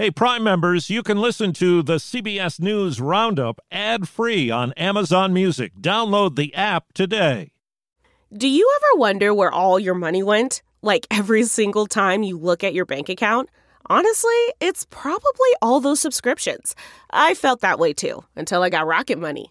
Hey, Prime members, you can listen to the CBS News Roundup ad free on Amazon Music. Download the app today. Do you ever wonder where all your money went? Like every single time you look at your bank account? Honestly, it's probably all those subscriptions. I felt that way too until I got Rocket Money.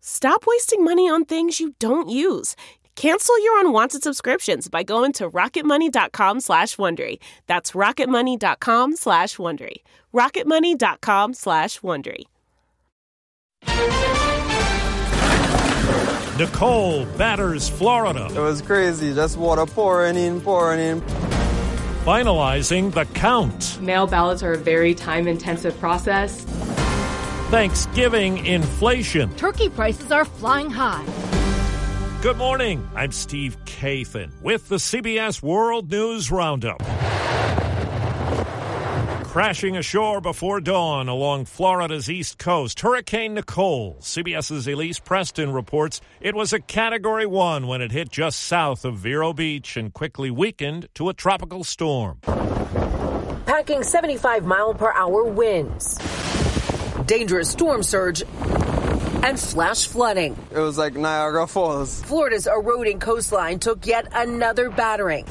Stop wasting money on things you don't use. Cancel your unwanted subscriptions by going to rocketmoney.com slash Wondery. That's rocketmoney.com slash Wondery. rocketmoney.com slash Wondery. Nicole batters Florida. It was crazy. Just water pouring in, pouring in. Finalizing the count. Mail ballots are a very time intensive process. Thanksgiving inflation. Turkey prices are flying high. Good morning. I'm Steve Kathan with the CBS World News Roundup. Crashing ashore before dawn along Florida's east coast, Hurricane Nicole. CBS's Elise Preston reports it was a Category 1 when it hit just south of Vero Beach and quickly weakened to a tropical storm. Packing 75 mile per hour winds dangerous storm surge and flash flooding. It was like Niagara Falls. Florida's eroding coastline took yet another battering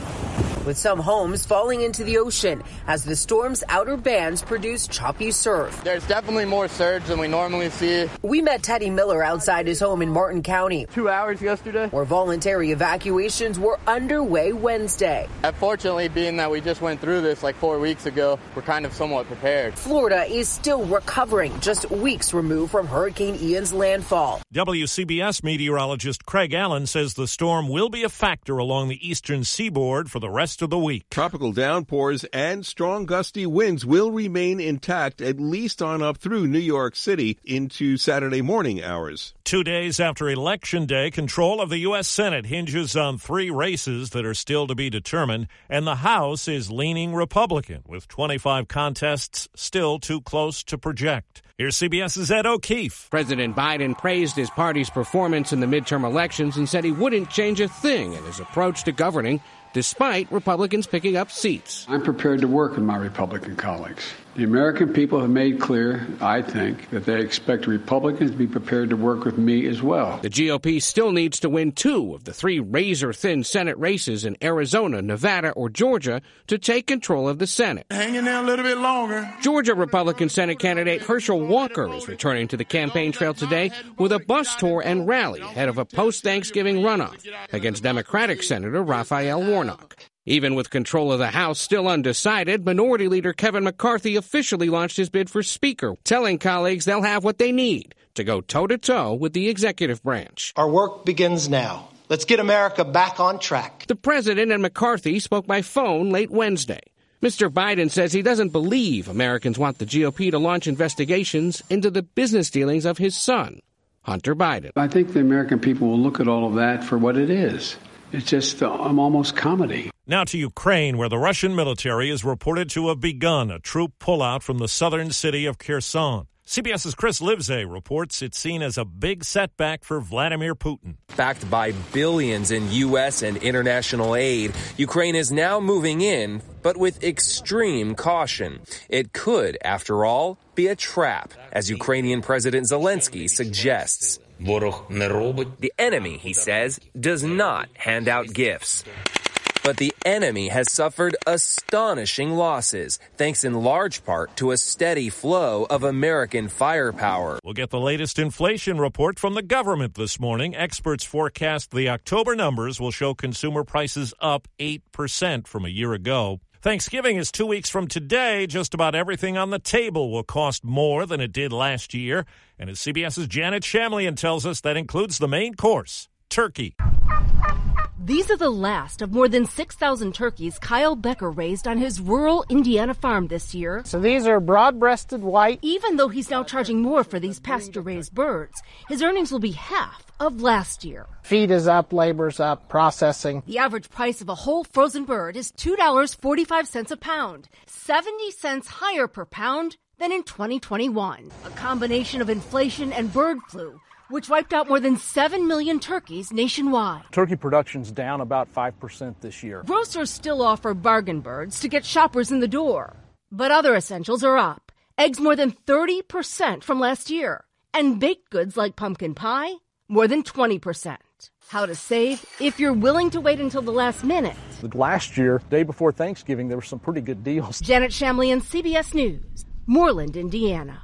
with some homes falling into the ocean as the storm's outer bands produce choppy surf. There's definitely more surge than we normally see. We met Teddy Miller outside his home in Martin County. Two hours yesterday. Where voluntary evacuations were underway Wednesday. Unfortunately, being that we just went through this like four weeks ago, we're kind of somewhat prepared. Florida is still recovering, just weeks removed from Hurricane Ian's landfall. WCBS meteorologist Craig Allen says the storm will be a factor along the eastern seaboard for the rest rest of the week. Tropical downpours and strong gusty winds will remain intact at least on up through New York City into Saturday morning hours. Two days after Election Day, control of the U.S. Senate hinges on three races that are still to be determined, and the House is leaning Republican, with 25 contests still too close to project. Here's CBS's Ed O'Keefe. President Biden praised his party's performance in the midterm elections and said he wouldn't change a thing in his approach to governing despite Republicans picking up seats. I'm prepared to work with my Republican colleagues. The American people have made clear, I think, that they expect Republicans to be prepared to work with me as well. The GOP still needs to win two of the three razor thin Senate races in Arizona, Nevada, or Georgia to take control of the Senate. Hanging there a little bit longer. Georgia Republican Senate candidate Herschel Walker is returning to the campaign trail today with a bus tour and rally ahead of a post Thanksgiving runoff against Democratic Senator Raphael Warnock. Even with control of the House still undecided, Minority Leader Kevin McCarthy officially launched his bid for Speaker, telling colleagues they'll have what they need to go toe to toe with the executive branch. Our work begins now. Let's get America back on track. The President and McCarthy spoke by phone late Wednesday. Mr. Biden says he doesn't believe Americans want the GOP to launch investigations into the business dealings of his son, Hunter Biden. I think the American people will look at all of that for what it is. It's just uh, I'm almost comedy. Now to Ukraine, where the Russian military is reported to have begun a troop pullout from the southern city of Kherson. CBS's Chris Livesay reports it's seen as a big setback for Vladimir Putin. Backed by billions in U.S. and international aid, Ukraine is now moving in, but with extreme caution. It could, after all, be a trap, as Ukrainian President Zelensky suggests. The enemy, he says, does not hand out gifts. But the enemy has suffered astonishing losses, thanks in large part to a steady flow of American firepower. We'll get the latest inflation report from the government this morning. Experts forecast the October numbers will show consumer prices up 8% from a year ago. Thanksgiving is two weeks from today. Just about everything on the table will cost more than it did last year. And as CBS's Janet Shamlian tells us, that includes the main course turkey. These are the last of more than 6,000 turkeys Kyle Becker raised on his rural Indiana farm this year. So these are broad breasted white. Even though he's now charging more for these pasture raised birds, his earnings will be half of last year. Feed is up, labor's up, processing. The average price of a whole frozen bird is $2.45 a pound, 70 cents higher per pound than in 2021. A combination of inflation and bird flu which wiped out more than 7 million turkeys nationwide. Turkey production's down about 5% this year. Grocers still offer bargain birds to get shoppers in the door. But other essentials are up. Eggs more than 30% from last year. And baked goods like pumpkin pie, more than 20%. How to save if you're willing to wait until the last minute. Last year, day before Thanksgiving, there were some pretty good deals. Janet Shamlian, CBS News, Moreland, Indiana.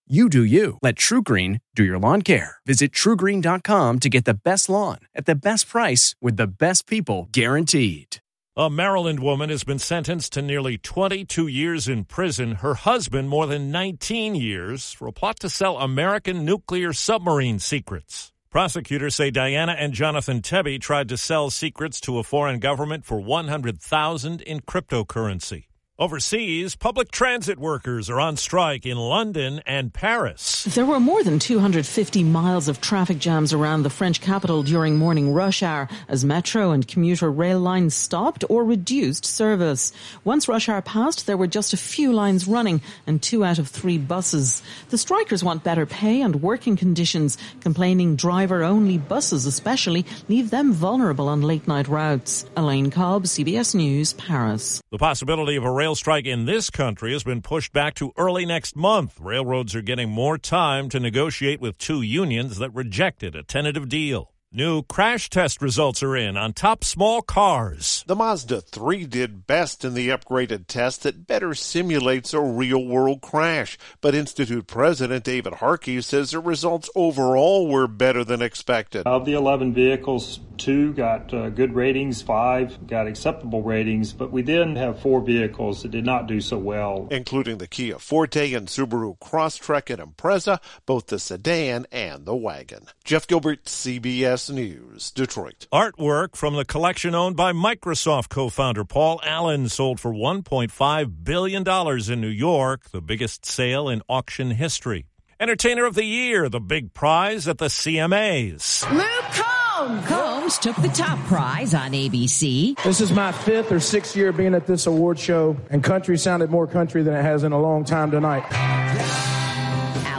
You do you. Let TruGreen do your lawn care. Visit trugreen.com to get the best lawn at the best price with the best people guaranteed. A Maryland woman has been sentenced to nearly 22 years in prison, her husband more than 19 years, for a plot to sell American nuclear submarine secrets. Prosecutors say Diana and Jonathan Toebbe tried to sell secrets to a foreign government for 100,000 in cryptocurrency. Overseas, public transit workers are on strike in London and Paris. There were more than 250 miles of traffic jams around the French capital during morning rush hour as metro and commuter rail lines stopped or reduced service. Once rush hour passed, there were just a few lines running and two out of three buses. The strikers want better pay and working conditions, complaining driver-only buses especially leave them vulnerable on late-night routes. Elaine Cobbe, CBS News, Paris. The possibility of a rail strike in this country has been pushed back to early next month. Railroads are getting more time to negotiate with two unions that rejected a tentative deal. New crash test results are in on top small cars. The Mazda 3 did best in the upgraded test that better simulates a real world crash. But Institute President David Harkey says the results overall were better than expected. Of the 11 vehicles, two got uh, good ratings, five got acceptable ratings, but we did have four vehicles that did not do so well. Including the Kia Forte and Subaru Crosstrek and Impreza, both the sedan and the wagon. Jeff Gilbert, CBS. News, Detroit. Artwork from the collection owned by Microsoft co founder Paul Allen sold for $1.5 billion in New York, the biggest sale in auction history. Entertainer of the Year, the big prize at the CMAs. Luke Combs! Combs took the top prize on ABC. This is my fifth or sixth year being at this award show, and country sounded more country than it has in a long time tonight.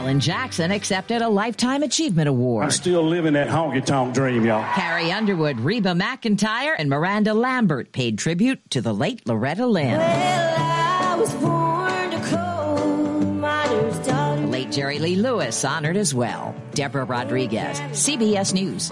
Alan Jackson accepted a Lifetime Achievement Award. I'm still living that honky tonk dream, y'all. Carrie Underwood, Reba McEntire, and Miranda Lambert paid tribute to the late Loretta Lynn. the late Jerry Lee Lewis honored as well. Deborah Rodriguez, CBS News.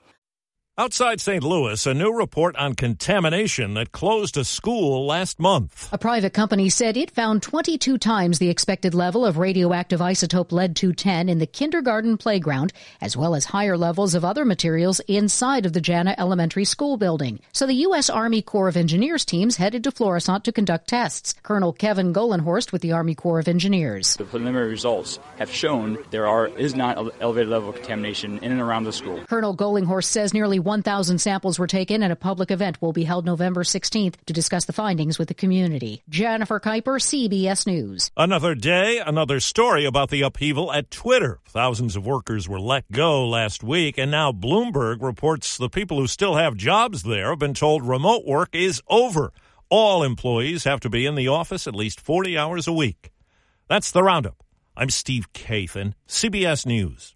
Outside St. Louis, a new report on contamination that closed a school last month. A private company said it found 22 times the expected level of radioactive isotope lead 210 in the kindergarten playground, as well as higher levels of other materials inside of the Jana Elementary School building. So the U.S. Army Corps of Engineers teams headed to Florissant to conduct tests. Colonel Kevin Golinghorst with the Army Corps of Engineers. The preliminary results have shown there are is not elevated level of contamination in and around the school. Colonel Golinghorst says nearly 1,000 samples were taken and a public event will be held November 16th to discuss the findings with the community. Jennifer Kuiper, CBS News. Another day, another story about the upheaval at Twitter. Thousands of workers were let go last week, and now Bloomberg reports the people who still have jobs there have been told remote work is over. All employees have to be in the office at least 40 hours a week. That's the roundup. I'm Steve Kathan, CBS News.